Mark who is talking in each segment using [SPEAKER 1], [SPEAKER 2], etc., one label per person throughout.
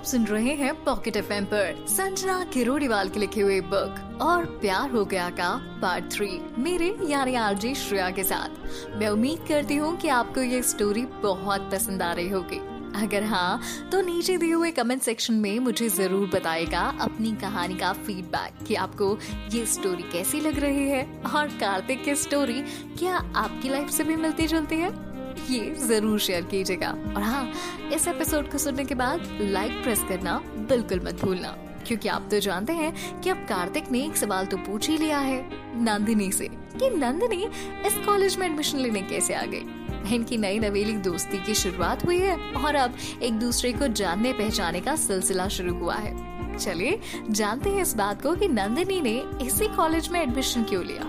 [SPEAKER 1] आप सुन रहे हैं पॉकेट एफ़ पर संजना किरोड़ीवाल के लिखे हुए बुक और प्यार हो गया का पार्ट थ्री मेरे यानी आरजे श्रेया के साथ। मैं उम्मीद करती हूँ कि आपको ये स्टोरी बहुत पसंद आ रही होगी। अगर हाँ तो नीचे दिए हुए कमेंट सेक्शन में मुझे ज़रूर बताएगा अपनी कहानी का फीडबैक कि आपको ये स्टोरी कैसी लग रही है, और कार्तिक की स्टोरी क्या आपकी लाइफ से भी मिलती जुलती है? ये ज़रूर शेयर कीजिएगा। और हाँ इस एपिसोड को सुनने के बाद लाइक प्रेस करना बिल्कुल मत भूलना, क्योंकि आप तो जानते हैं कि अब कार्तिक ने एक सवाल तो पूछ ही लिया है नंदिनी से, कि नंदिनी इस कॉलेज में एडमिशन लेने कैसे आ गई? इनकी नई नवेली दोस्ती की शुरुआत हुई है, और अब एक दूसरे को जानने पहचाने का सिलसिला शुरू हुआ है। चलिए, जानते हैं इस बात को कि नंदिनी ने इसी कॉलेज में एडमिशन क्यों लिया?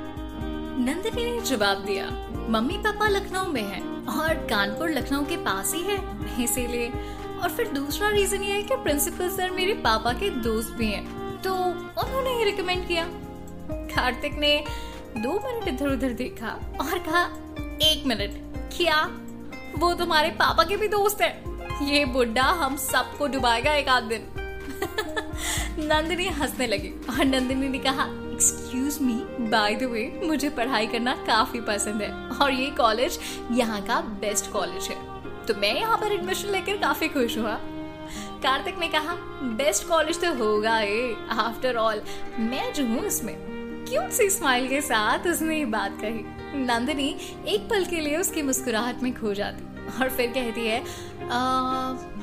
[SPEAKER 1] नंदिनी ने जवाब दिया मम्मी पापा लखनऊ में हैं। और कानपुर लखनऊ के पास ही है, इसीलिए। और फिर दूसरा रीजन ये है कि प्रिंसिपल सर मेरे पापा के दोस्त भी हैं तो उन्होंने ही रिकमेंड किया। कार्तिक ने दो मिनट इधर उधर देखा और कहा, एक मिनट क्या? वो तुम्हारे पापा के भी दोस्त है। ये बुढ़ा हम सबको डुबाएगा एक आध दिन। नंदिनी हंसने लगी और नंदिनी ने कहा excuse me by the way मुझे पढ़ाई करना काफ़ी पसंद है। और ये कॉलेज यहाँ का बेस्ट कॉलेज है। तो मैं यहाँ पर एडमिशन लेकर काफ़ी खुश हुआ। कार्तिक ने कहा बेस्ट कॉलेज तो होगा ये आफ्टर ऑल मैं जो हूँ इसमें क्यूट सी स्माइल के साथ उसने ये बात कही? नंदिनी एक पल के लिए उसकी मुस्कुराहट में खो जाती और फिर कहती है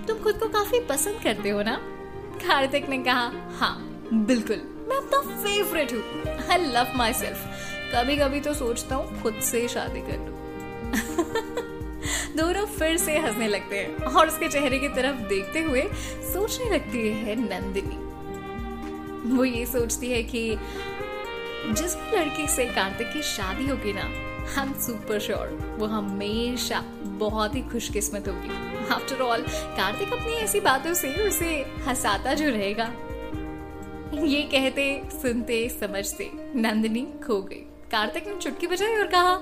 [SPEAKER 1] तुम खुद को काफ़ी पसंद करते हो ना? कार्तिक ने कहा हाँ बिल्कुल। मैं अपना फेवरेट हूँ। आई लव माई सेल्फ कभी कभी तो सोचता हूँ, खुद से शादी कर लू। दोनों फिर से हंसने लगते हैं और उसके चेहरे की तरफ़ देखते हुए सोचने लगती है नंदिनी। वो ये सोचती है कि जिस लड़की से कार्तिक की शादी होगी ना हम सुपर श्योर वो हमेशा बहुत ही खुशकिस्मत होगी। आफ्टर ऑल कार्तिक अपनी ऐसी बातों से उसे हंसाता जो रहेगा। ये कहते, सुनते, समझते, नंदिनी खो गई। कार्तिक ने चुटकी बजाई और कहा,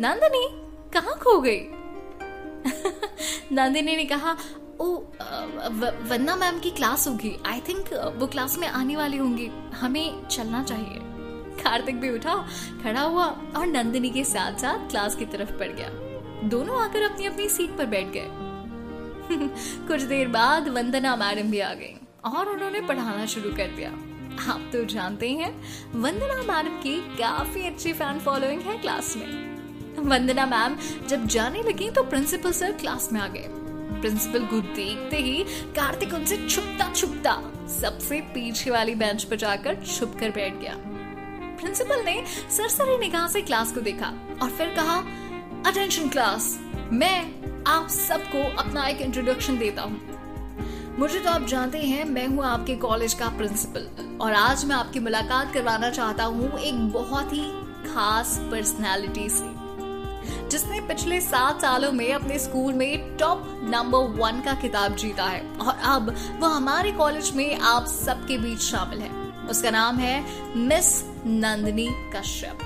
[SPEAKER 1] नंदिनी, कहाँ खो गई? नंदिनी ने कहा, ओ वंदना मैम की क्लास होगी। आई थिंक वो क्लास में आने वाली होंगी। हमें चलना चाहिए। कार्तिक भी उठा, खड़ा हुआ और नंदिनी के साथ साथ क्लास की तरफ़ पड़ गया। दोनों आकर अपनी अपनी सीट पर बैठ गए। कुछ देर बाद वंदना मैडम भी आ गई। और उन्होंने पढ़ाना शुरू कर दिया। आप तो जानते हैं वंदना मैडम की काफ़ी अच्छी फ़ैन फॉलोइंग है क्लास में। वंदना मैम जब जाने लगी तो प्रिंसिपल सर क्लास में आ गए। प्रिंसिपल को देखते ही कार्तिक उनसे छुपता छुपता सबसे पीछे वाली बेंच पर जाकर छुप कर बैठ गया। प्रिंसिपल ने सरसरी निगाह से क्लास को देखा और फिर कहा अटेंशन क्लास मैं आप सबको अपना एक इंट्रोडक्शन देता हूँ। मुझे तो आप जानते हैं, मैं हूँ आपके कॉलेज का प्रिंसिपल और आज मैं आपकी मुलाकात करवाना चाहता हूँ एक बहुत ही खास पर्सनालिटी से, जिसने पिछले सात सालों में अपने स्कूल में टॉप नंबर वन का खिताब जीता है। और अब वो हमारे कॉलेज में आप सबके बीच शामिल है। उसका नाम है miss Nandini Kashyap.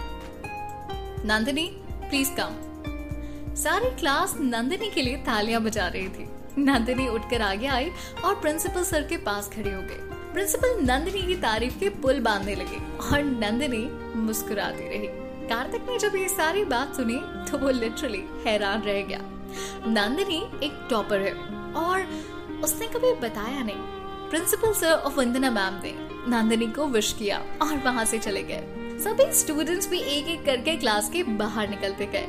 [SPEAKER 1] Nandini please come सारी क्लास नंदिनी के लिए तालियाँ बजा रही थी। नंदिनी उठकर आगे आई और प्रिंसिपल सर के पास खड़ी हो गई। प्रिंसिपल नंदिनी की तारीफ़ के पुल बांधने लगे और नंदिनी मुस्कुराती रही। कार्तिक ने जब ये सारी बात सुनी तो वो लिटरली हैरान रह गया। नंदिनी एक टॉपर है और उसने कभी बताया नहीं। प्रिंसिपल सर और वंदना मैम ने नंदिनी को विश किया और वहाँ से चले गए। सभी स्टूडेंट्स भी एक एक करके क्लास के बाहर निकलते गए।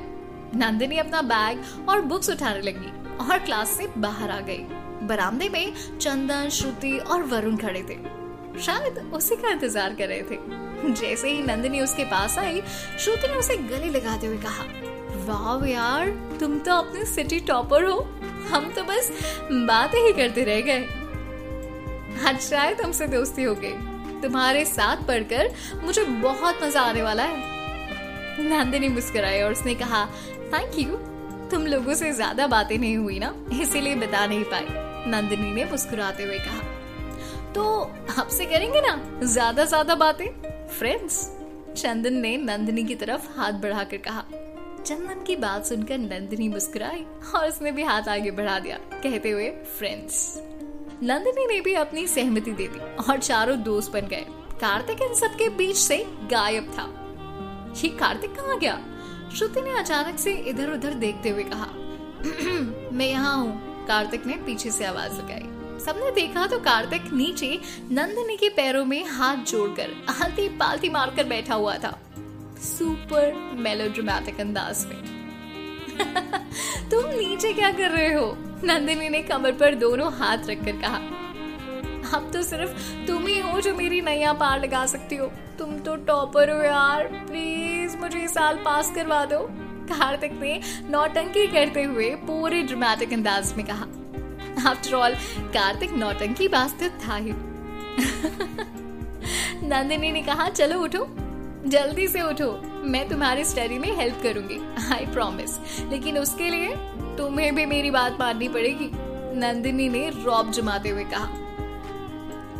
[SPEAKER 1] नंदिनी अपना बैग और बुक्स उठाने लगी। और क्लास से बाहर आ गई। बरामदे में चंदन, श्रुति और वरुण खड़े थे। शायद उसी का इंतज़ार कर रहे थे। जैसे ही नंदिनी उसके पास आई, श्रुति ने उसे गले लगाते हुए कहा, वाह यार, तुम तो अपने सिटी टॉपर हो। हम तो बस बातें ही करते रह गए। आज शायद हमसे दोस्ती हो गई। तुम्हारे साथ पढ़कर मुझे बहुत मज़ा आने वाला है। नंदिनी मुस्कुराई और उसने कहा थैंक यू तुम लोगों से ज़्यादा बातें नहीं हुई ना, इसीलिए बता नहीं पाई। नंदिनी ने मुस्कुराते हुए कहा तो आपसे करेंगे ना ज़्यादा ज़्यादा बातें? फ्रेंड्स चंदन ने नंदिनी की तरफ़ हाथ बढ़ाकर कहा। चंदन की बात सुनकर नंदिनी मुस्कुराई और उसने भी हाथ आगे बढ़ा दिया, कहते हुए फ्रेंड्स नंदिनी ने भी अपनी सहमति दे दी और चारों दोस्त बन गए। कार्तिक इन सबके बीच से गायब था। ये कार्तिक कहाँ गया? श्रुति ने अचानक से इधर उधर देखते हुए कहा, मैं यहाँ हूँ। कार्तिक ने पीछे से आवाज़ लगाई। सबने देखा तो कार्तिक नीचे नंदिनी के पैरों में हाथ जोड़कर आलती पालती मारकर बैठा हुआ था। सुपर मेलोड्रामेटिक अंदाज में। तुम नीचे क्या कर रहे हो? नंदिनी ने कमर पर दोनों हाथ रखकर कहा अब तो सिर्फ़ तुम ही हो जो मेरी नैया पार लगा सकती हो। तुम तो टॉपर हो यार। प्लीज़ मुझे इस साल पास करवा दो। कार्तिक ने नौटंकी करते हुए पूरे ड्रामेटिक अंदाज में कहा। आफ्टर ऑल कार्तिक नौटंकी बास्तित था ही। नंदिनी ने कहा, चलो उठो। जल्दी से उठो। मैं तुम्हारी स्टडी में हेल्प करूँगी। आई प्रॉमिस लेकिन उसके लिए तुम्हें भी मेरी बात माननी पड़ेगी। नंदिनी ने रॉब जमाते हुए कहा।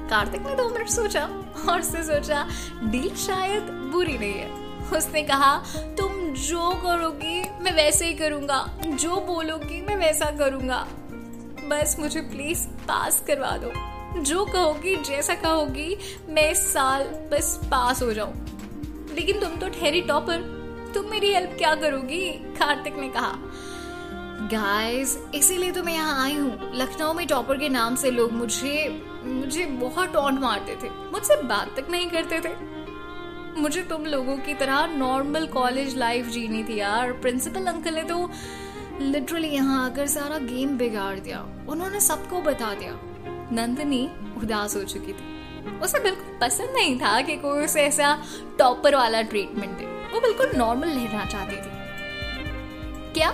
[SPEAKER 1] कार्तिक ने दो मिनट सोचा और उसने सोचा डील शायद बुरी नहीं है। उसने कहा, तुम जो करोगी, मैं वैसे ही करूँगा। जो बोलोगी, मैं वैसा करूँगा। बस मुझे प्लीज़ पास करवा दो। जो कहोगी, जैसा कहोगी, मैं इस साल बस पास हो जाऊँ। लेकिन तुम तो ठहरी टॉपर। तुम मेरी हेल्प क्या करोगी? कार्तिक ने कहा गाइस इसीलिए तो मैं यहाँ आई हूँ। लखनऊ में टॉपर के नाम से लोग मुझे मुझे बहुत टॉन्ट मारते थे। मुझसे बात तक नहीं करते थे। मुझे तुम लोगों की तरह नॉर्मल कॉलेज लाइफ जीनी थी यार। प्रिंसिपल अंकल ने तो लिटरली यहाँ आकर सारा गेम बिगाड़ दिया। उन्होंने सबको बता दिया। नंदनी उदास हो चुकी थी। उसे बिल्कुल पसंद नहीं था कि कोई उसे ऐसा टॉपर वाला ट्रीटमेंट दे। वो बिल्कुल नॉर्मल रहना चाहती थी। क्या?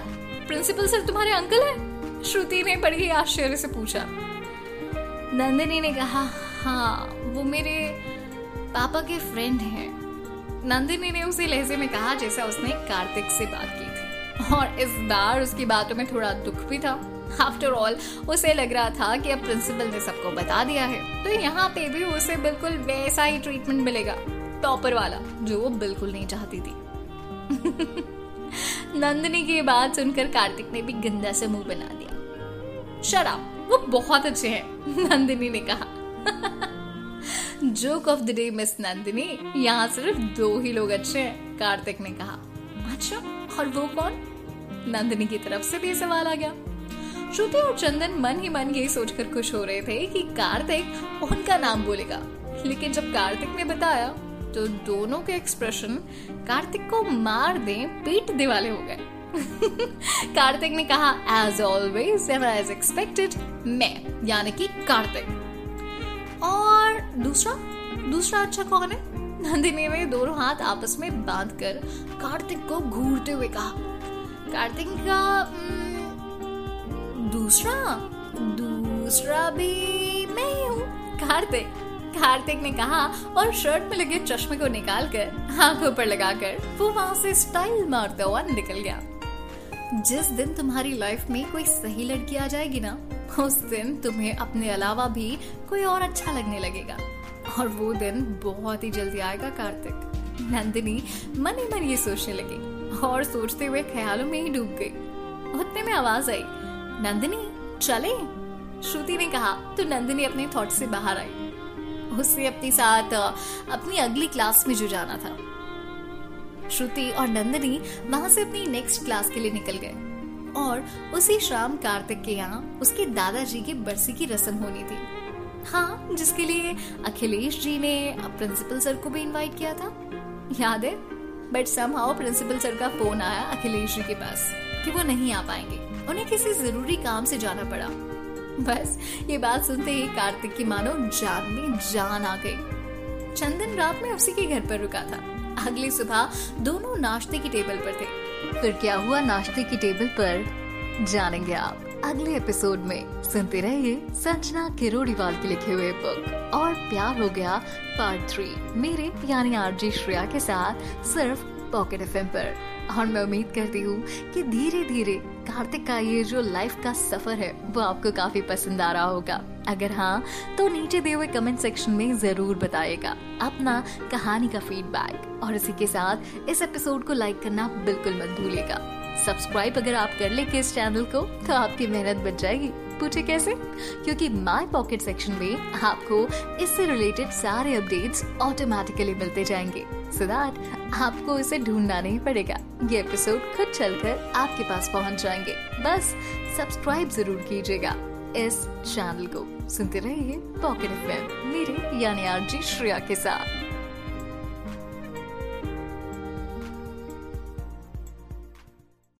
[SPEAKER 1] प्रिंसिपल सर तुम्हारे अंकल है? श्रुति ने बड़ी आश्चर्य से पूछा। नंदिनी ने कहा हाँ वो मेरे पापा के फ्रेंड हैं। नंदिनी ने उसी लहजे में कहा जैसा उसने कार्तिक से बात की थी। और इस बार उसकी बातों में थोड़ा दुख भी था। आफ्टर ऑल उसे लग रहा था कि अब प्रिंसिपल ने सबको बता दिया है। तो यहाँ पे भी उसे बिल्कुल वैसा ही ट्रीटमेंट मिलेगा। टॉपर वाला, जो वो बिल्कुल नहीं चाहती थी। नंदिनी की बात सुनकर कार्तिक ने भी गंदा से मुँह बना दिया। शराब वो बहुत अच्छे हैं, नंदिनी ने कहा। Joke of the day miss Nandini, यहाँ सिर्फ़ दो ही लोग अच्छे हैं, कार्तिक ने कहा। अच्छा और वो कौन? नंदिनी की तरफ़ से भी सवाल आ गया। श्रुति और चंदन मन ही मन यही सोचकर खुश हो रहे थे कि कार्तिक उनका नाम बोलेगा। लेकिन जब कार्तिक ने बताया तो दोनों के एक्सप्रेशन कार्तिक को मार दे पीट दे वाले हो गए। कार्तिक ने कहा एज ऑलवेज एज एक्सपेक्टेड मैं, यानी कि कार्तिक. और दूसरा दूसरा अच्छा कौन है? नंदिनी ने दोनों हाथ आपस में बाँध कर कार्तिक को घूरते हुए कहा। कार्तिक का दूसरा दूसरा भी मैं हूँ। कार्तिक कार्तिक ने कहा और शर्ट में लगे चश्मे को निकालकर आँखों पर लगाकर वो वहाँ से स्टाइल मारता हुआ निकल गया। जिस दिन तुम्हारी लाइफ में कोई सही लड़की आ जाएगी ना, उस दिन तुम्हें अपने अलावा भी कोई और अच्छा लगने लगेगा। और वो दिन बहुत ही जल्दी आएगा, कार्तिक। नंदिनी मन ही मन ये सोचने लगी और सोचते हुए ख्यालों में ही डूब गई। उतने में आवाज़ आई, नंदिनी, चले? श्रुति ने कहा तो नंदिनी अपने थॉट से बाहर आई। उससे अपने साथ, अपनी अगली क्लास में जो जाना था। श्रुति और नंदनी वहाँ से अपनी नेक्स्ट क्लास के लिए निकल गए। और उसी शाम कार्तिक के यहाँ उसके दादाजी की बरसी की रस्म होनी थी। हाँ जिसके लिए अखिलेश जी ने प्रिंसिपल सर को भी इनवाइट किया था। याद है? बट समहाउ प्रिंसिपल सर का फ़ोन आया अखिलेश जी के पास कि वो नहीं आ पाएँगे। उन्हें किसी ज़रूरी काम से जाना पड़ा। बस, ये बात सुनते ही कार्तिक की मानो जान में जान आ गई। चंदन रात में उसी के घर पर रुका था। अगली सुबह दोनों नाश्ते की टेबल पर थे। फिर क्या हुआ नाश्ते की टेबल पर? जानेंगे आप। अगले एपिसोड में सुनते रहिए संजना किरोड़ीवाल के लिखे हुए बुक और प्यार हो गया पार्ट थ्री मेरे यानी आरजी श्रेया के साथ सिर्फ़ पॉकेट एफ़ पर। और मैं उम्मीद करती हूँ कि धीरे धीरे कार्तिक का ये जो लाइफ का सफ़र है, वो आपको काफ़ी पसंद आ रहा होगा। अगर हाँ तो नीचे दिए हुए कमेंट सेक्शन में ज़रूर बताएगा। अपना कहानी का फीडबैक और इसी के साथ, इस एपिसोड को लाइक करना बिल्कुल मत भूलेगा सब्सक्राइब अगर आप कर ले इस चैनल को तो आपकी मेहनत बच जाएगी। पूछे कैसे? क्योंकि माई पॉकेट सेक्शन में आपको इससे रिलेटेड सारे अपडेट्स ऑटोमेटिकली मिलते जाएँगे। सो आपको इसे ढूंढना नहीं पड़ेगा। ये एपिसोड खुद चलकर आपके पास पहुँच जाएँगे। बस सब्सक्राइब ज़रूर कीजिएगा इस चैनल को। सुनते रहिए पॉकेट एफ़ मेरे यानी आरजी श्रेया के साथ।